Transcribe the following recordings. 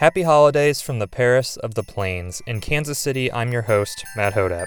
Happy holidays from the Paris of the Plains. In Kansas City, I'm your host, Matt Hodapp.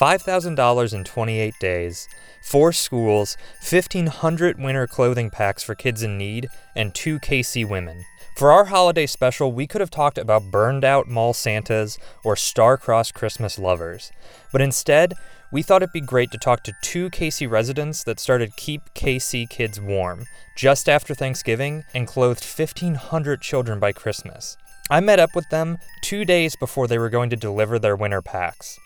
$5,000 in 28 days, four schools, 1,500 winter clothing packs for kids in need, and two KC women. For our holiday special, we could have talked about burned out mall Santas or star-crossed Christmas lovers. But instead, we thought it'd be great to talk to two KC residents that started Keep KC Kids Warm just after Thanksgiving and clothed 1,500 children by Christmas. I met up with them two days before they were going to deliver their winter packs.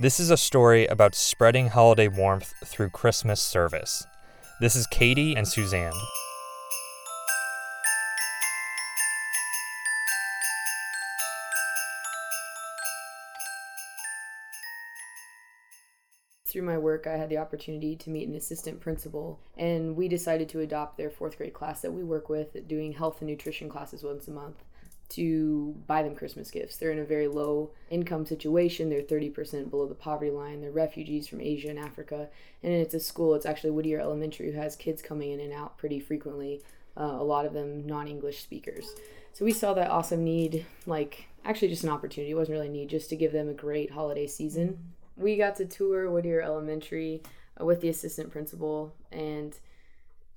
This is a story about spreading holiday warmth through Christmas service. This is Katie and Suzanne. Through my work, I had the opportunity to meet an assistant principal, and we decided to adopt their fourth grade class that we work with, doing health and nutrition classes once a month, to buy them Christmas gifts. They're in a very low income situation. They're 30% below the poverty line. They're refugees from Asia and Africa. And it's a school, it's actually Whittier Elementary, who has kids coming in and out pretty frequently, uh, a lot of them non English speakers. So we saw that awesome need, like actually just an opportunity. It wasn't really a need, just to give them a great holiday season we got to tour Whittier Elementary uh, with the assistant principal, and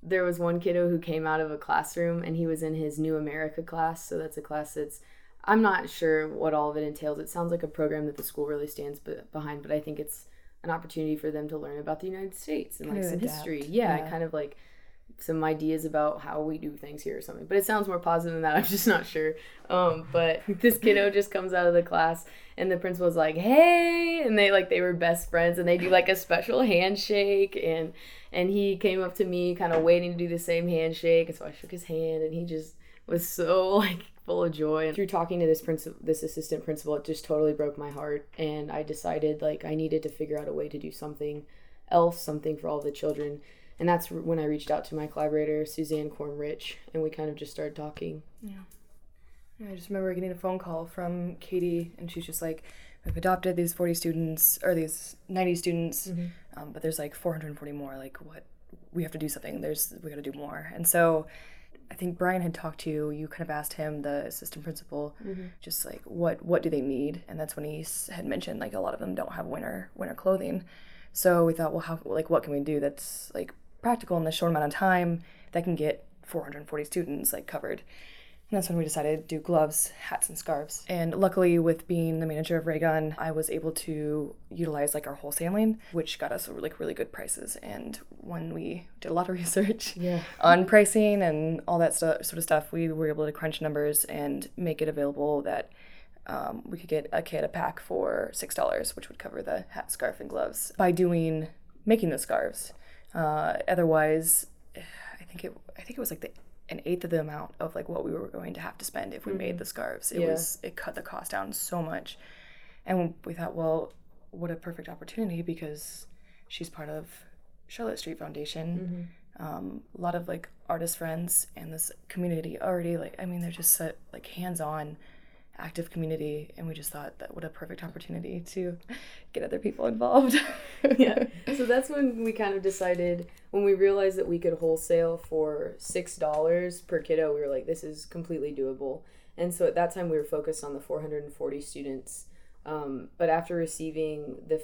there was one kiddo who came out of a classroom and he was in his New America class. So that's a class that's I'm not sure what all of it entails. It sounds like a program that the school really stands behind, but I think it's an opportunity for them to learn about the United States and like some adapt. history. Yeah, yeah, kind of like some ideas about how we do things here or something. But it sounds more positive than that. I'm just not sure. Um, but this kiddo just comes out of the class and the principal's like, "Hey!" and they like they were best friends and they do like a special handshake and and he came up to me kind of waiting to do the same handshake and so I shook his hand and he just was so like full of joy and through talking to this principal this assistant principal it just totally broke my heart and I decided like I needed to figure out a way to do something else something for all the children and that's when I reached out to my collaborator Suzanne Cornrich, and we kind of just started talking. Yeah. I just remember getting a phone call from Katie, and she's just like, "We've adopted these forty students or these ninety students, mm-hmm. um, but there's like four hundred and forty more. Like, what? We have to do something. There's we got to do more." And so. I think Brian had talked to you. You kind of asked him, the assistant principal, mm-hmm. just like what what do they need? And that's when he had mentioned like a lot of them don't have winter winter clothing. So we thought, well, how like what can we do that's like practical in this short amount of time that can get 440 students like covered. And that's when we decided to do gloves, hats, and scarves. And luckily, with being the manager of Raygun, I was able to utilize like our wholesaling, which got us like really good prices. And when we did a lot of research yeah. on pricing and all that stu- sort of stuff, we were able to crunch numbers and make it available that um, we could get a kit a pack for six dollars, which would cover the hat, scarf, and gloves. By doing making the scarves, uh, otherwise, I think it I think it was like the an eighth of the amount of like what we were going to have to spend if we mm-hmm. made the scarves. It yeah. was it cut the cost down so much, and we thought, well, what a perfect opportunity because she's part of Charlotte Street Foundation. Mm-hmm. Um, a lot of like artist friends and this community already like I mean they're just so, like hands on active community and we just thought that what a perfect opportunity to get other people involved. Yeah. So that's when we kind of decided when we realized that we could wholesale for six dollars per kiddo we were like this is completely doable. And so at that time we were focused on the 440 students. Um, but after receiving the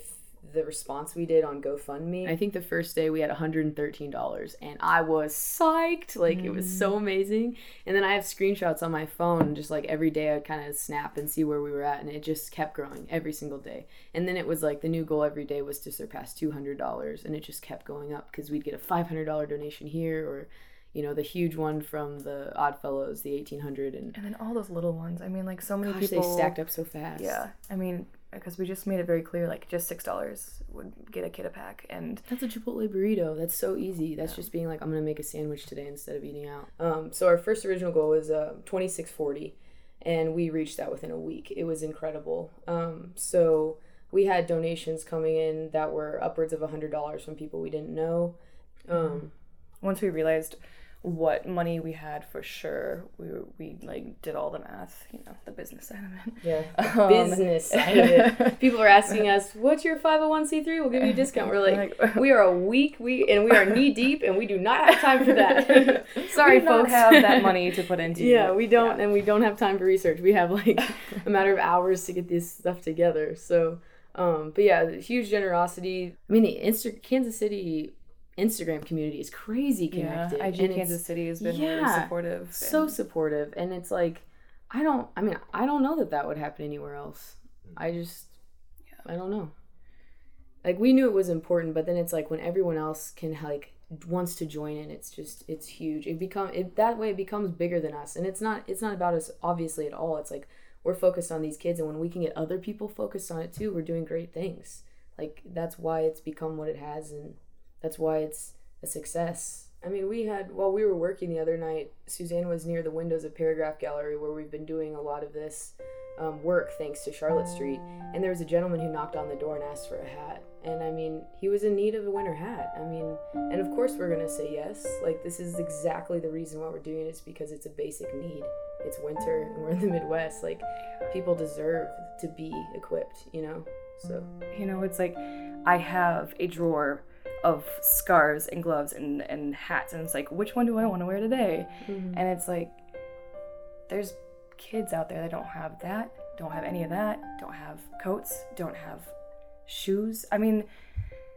the response we did on GoFundMe. I think the first day we had $113 and I was psyched. Like mm. it was so mm. amazing. And then I have screenshots on my phone just like every day I'd kind of snap and see where we were at and it just kept growing every single day. And then it was like the new goal every day was to surpass $200 and it just kept going up because we'd get a $500 donation here or you know the huge one from the Odd Fellows, the eighteen hundred, and and then all those little ones. I mean, like so many gosh, people they stacked up so fast. Yeah, I mean, because we just made it very clear like just six dollars would get a kid a pack and that's a chipotle burrito. That's so easy. That's yeah. just being like i'm gonna make a sandwich today instead of eating out. Um, so our first original goal was uh, 2640 and we reached that within a week. It was incredible. Um, so we had donations coming in that were upwards of a hundred dollars from people we didn't know. Um, once we realized what money we had for sure. We were, we like did all the math, you know, the business side of it. Yeah, Um, business side of it. People are asking us, "What's your five hundred one c 3 We'll give you a discount." We're like, "We are a week, we and we are knee deep, and we do not have time for that." Sorry, we folks. have that money to put into. yeah, we don't, and we don't have time for research. We have like a matter of hours to get this stuff together. So, um, but yeah, huge generosity. I mean, the Insta- Kansas City Instagram community is crazy Yeah, connected. IG and Kansas City has been really yeah, supportive. so supportive and it's like i don't i mean i don't know that that would happen anywhere else. Mm. I just i don't know. Like we knew it was important but then it's like when everyone else can like wants to join in it's just it's huge. It become it that way it becomes bigger than us and it's not it's not about us obviously at all. It's like we're focused on these kids and when we can get other people focused on it too we're doing great things. Like that's why it's become what it has and that's why it's a success. I mean, we had while we were working the other night, Suzanne was near the windows of Paragraph Gallery where we've been doing a lot of this um, work thanks to Charlotte Street. And there was a gentleman who knocked on the door and asked for a hat. And I mean, he was in need of a winter hat. I mean, and of course we're gonna say yes. Like this is exactly the reason why we're doing it. It's because it's a basic need. It's winter and we're in the Midwest. Like people deserve to be equipped, you know. So you know, it's like I have a drawer of scarves and gloves and, and hats, and it's like, which one do I want to wear today? Mm-hmm. And it's like, there's kids out there that don't have that, don't have any of that, don't have coats, don't have shoes. I mean,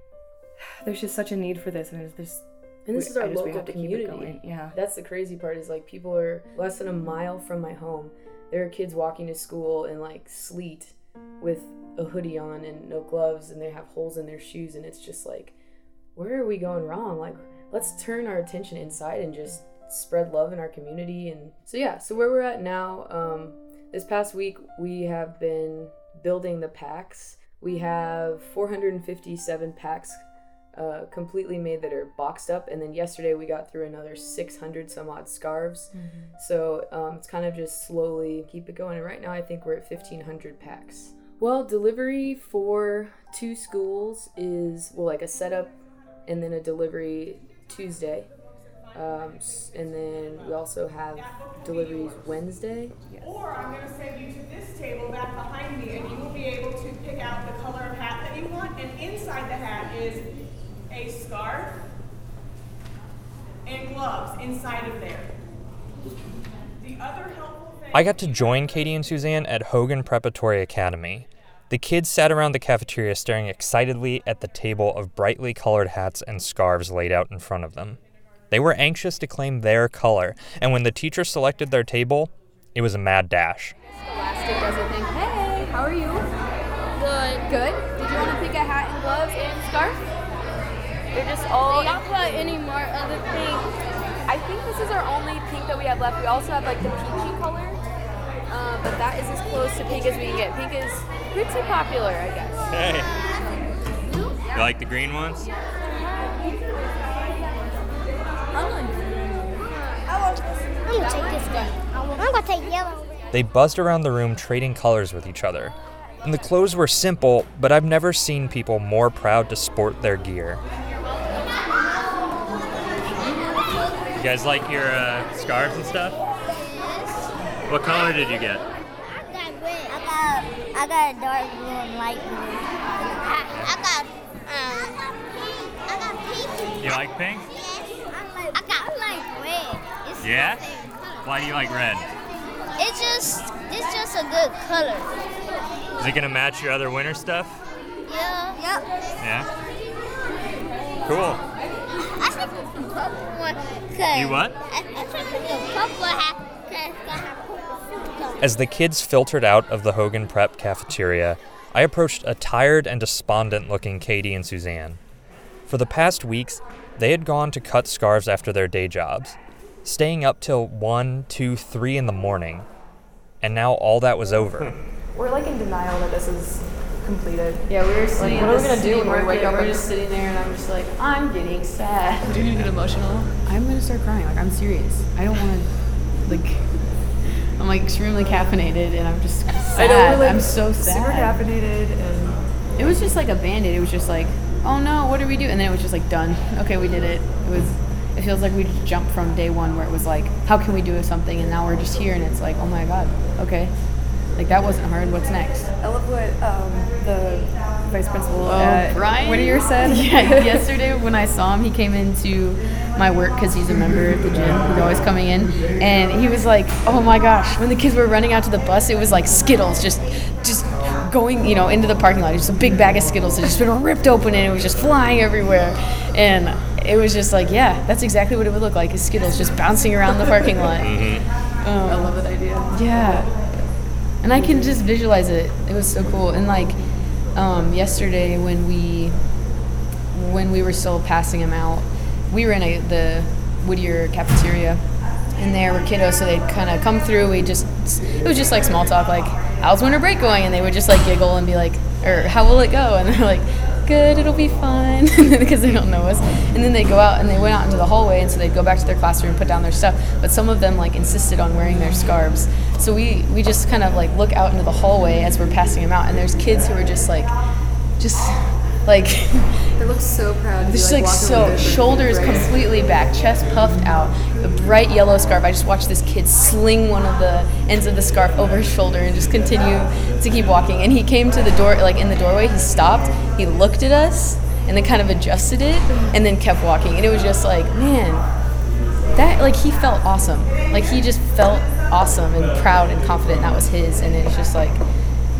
there's just such a need for this, and there's this. and this is our I local have to keep it community. Yeah. That's the crazy part is like people are less than a mile from my home. There are kids walking to school in like sleet with a hoodie on and no gloves and they have holes in their shoes and it's just like where are we going wrong? Like let's turn our attention inside and just spread love in our community and so yeah, so where we're at now um this past week we have been building the packs. We have 457 packs uh, completely made that are boxed up. And then yesterday we got through another 600 some odd scarves. So um, it's kind of just slowly keep it going. And right now I think we're at 1,500 packs. Well, delivery for two schools is, well, like a setup and then a delivery Tuesday. Um, and then we also have deliveries Wednesday. Or I'm going to send you to this table back behind me, and you will be able to pick out the color of hat that you want. And inside the hat is a scarf and gloves inside of there. The other helpful thing. I got to join Katie and Suzanne at Hogan Preparatory Academy. The kids sat around the cafeteria staring excitedly at the table of brightly colored hats and scarves laid out in front of them. They were anxious to claim their color, and when the teacher selected their table, it was a mad dash. Elastic does a thing. Hey, how are you? Good. Good. Did you want to pick a hat and gloves and scarf? They're just all. Y'all put any more other pink? I think this is our only pink that we have left. We also have like the peachy color, uh, but that is as close to pink as we can get. Pink is pretty popular, I guess. Hey. You like the green ones? I'm gonna take this one. I'm gonna take yellow. They buzzed around the room trading colors with each other. And the clothes were simple, but I've never seen people more proud to sport their gear. You guys like your uh, scarves and stuff? What color did you get? I got red. I got I got a dark blue and light blue. I, I got um I got pink. You like pink? I like I got I like red. It's Yeah? Why do you like red? It's just it's just a good color. Is it gonna match your other winter stuff? Yeah. Yep. Yeah. Cool. I should put the purple one. You what? I, I should put the purple hat. Cause it's gonna have purple suits on. As the kids filtered out of the Hogan Prep cafeteria, I approached a tired and despondent looking Katie and Suzanne. For the past weeks, they had gone to cut scarves after their day jobs, staying up till 1, 2, 3 in the morning. And now all that was over. We're like in denial that this is completed. Yeah, we were sitting. what are we gonna do when we wake up We're and- just sitting there, and I'm just like, I'm getting sad. Do you get emotional? I'm gonna start crying. Like I'm serious. I don't want to. Like, I'm like extremely caffeinated, and I'm just sad. I'm so sad. Super caffeinated and It was just like a band-aid. It was just like, oh no, what do we do? And then it was just like done. Okay, we did it. It was. It feels like we just jumped from day one where it was like, how can we do something, and now we're just here, and it's like, oh my god, okay, like that wasn't hard. What's next? I love what um, the vice principal Oh, at Brian Whittier said. yeah, yesterday when I saw him, he came into my work because he's a member of the gym. He's always coming in, and he was like, "Oh my gosh!" When the kids were running out to the bus, it was like Skittles, just, just going, you know, into the parking lot. Just a big bag of Skittles that just been ripped open, and it was just flying everywhere, and it was just like, yeah, that's exactly what it would look like: is Skittles just bouncing around the parking lot. Mm-hmm. Um, I love that idea. Yeah. And I can just visualize it. It was so cool. And like um, yesterday when we when we were still passing them out, we were in a, the Whittier cafeteria, and there were kiddos, so they'd kind of come through. We just it was just like small talk, like how's winter break going, and they would just like giggle and be like, or how will it go, and they're like. Good, it'll be fine because they don't know us. And then they go out and they went out into the hallway, and so they'd go back to their classroom and put down their stuff. But some of them like insisted on wearing their scarves. So we we just kind of like look out into the hallway as we're passing them out, and there's kids who are just like, just like They look so proud. be, just like, so shoulders completely back, chest puffed out, a bright yellow scarf. I just watched this kid sling one of the ends of the scarf over his shoulder and just continue to keep walking. And he came to the door, like in the doorway, he stopped, he looked at us, and then kind of adjusted it, and then kept walking. And it was just like, man, that like he felt awesome. Like he just felt awesome and proud and confident. And that was his, and it's just like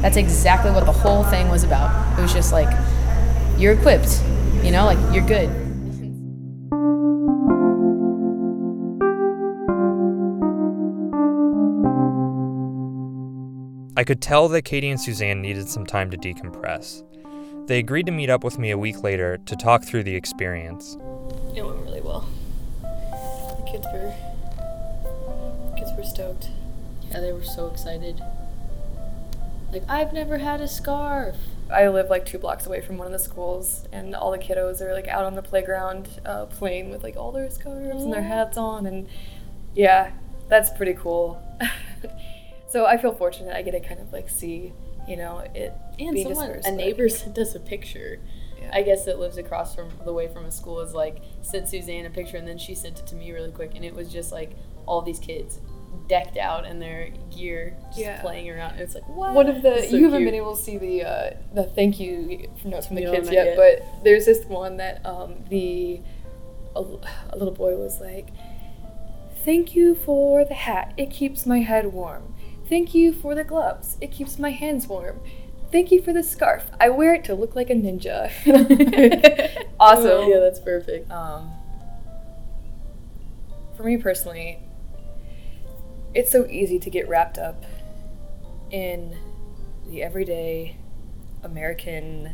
that's exactly what the whole thing was about. It was just like you're equipped, you know, like you're good. I could tell that Katie and Suzanne needed some time to decompress. They agreed to meet up with me a week later to talk through the experience. It went really well. The kids were kids were stoked. Yeah, they were so excited. Like I've never had a scarf. I live like two blocks away from one of the schools, and all the kiddos are like out on the playground uh, playing with like all their scarves and their hats on, and yeah, that's pretty cool. so I feel fortunate I get to kind of like see, you know, it And someone, dispersed, a neighbor sent us a picture. Yeah. I guess that lives across from the way from a school is like sent Suzanne a picture and then she sent it to me really quick and it was just like all these kids decked out in their gear just Yeah. playing around. It's like what? One of the so you haven't cute. been able to see the uh, the thank you notes from the kids yet, yet. but there's this one that um, the a, a little boy was like, "Thank you for the hat. It keeps my head warm. Thank you for the gloves. It keeps my hands warm. Thank you for the scarf. I wear it to look like a ninja." awesome. Yeah, that's perfect. Um, for me personally, it's so easy to get wrapped up in the everyday American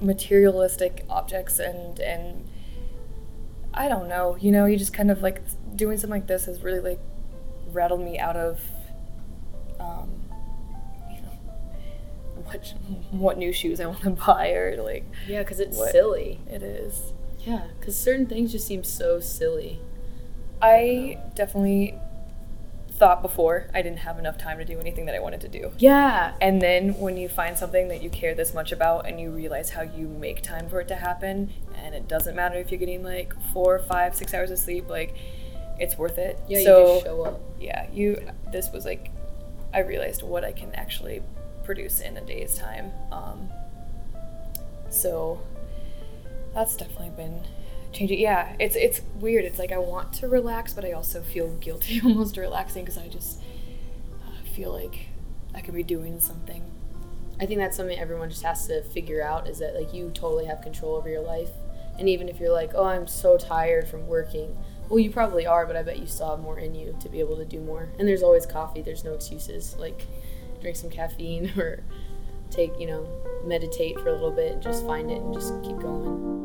materialistic objects and and I don't know, you know, you just kind of like doing something like this has really like rattled me out of um, you know what what new shoes I want to buy or like Yeah, because it's silly. it is. Yeah, because certain things just seem so silly. I definitely thought before I didn't have enough time to do anything that I wanted to do. Yeah, And then when you find something that you care this much about and you realize how you make time for it to happen, and it doesn't matter if you're getting like four, five, six hours of sleep, like it's worth it. yeah, so, you just show up. yeah, you. This was like, I realized what I can actually produce in a day's time. Um, so that's definitely been changing. Yeah, it's it's weird. It's like I want to relax, but I also feel guilty almost relaxing because I just uh, feel like I could be doing something. I think that's something everyone just has to figure out is that like you totally have control over your life. And even if you're like, oh, I'm so tired from working, well, you probably are, but I bet you still have more in you to be able to do more. And there's always coffee. There's no excuses. Like, drink some caffeine or take, you know, meditate for a little bit and just find it and just keep going.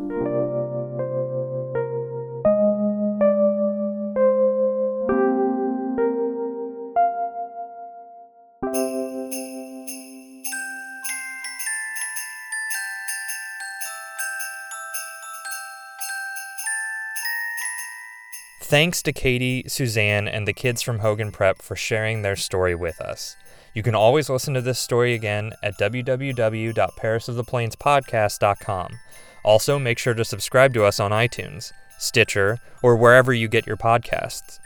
Thanks to Katie, Suzanne, and the kids from Hogan Prep for sharing their story with us. You can always listen to this story again at www.parisoftheplainspodcast.com. Also, make sure to subscribe to us on iTunes. Stitcher, or wherever you get your podcasts.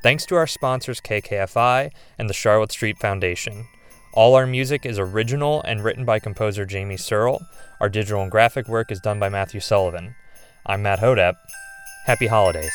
Thanks to our sponsors KKFI and the Charlotte Street Foundation. All our music is original and written by composer Jamie Searle. Our digital and graphic work is done by Matthew Sullivan. I'm Matt Hodapp. Happy holidays.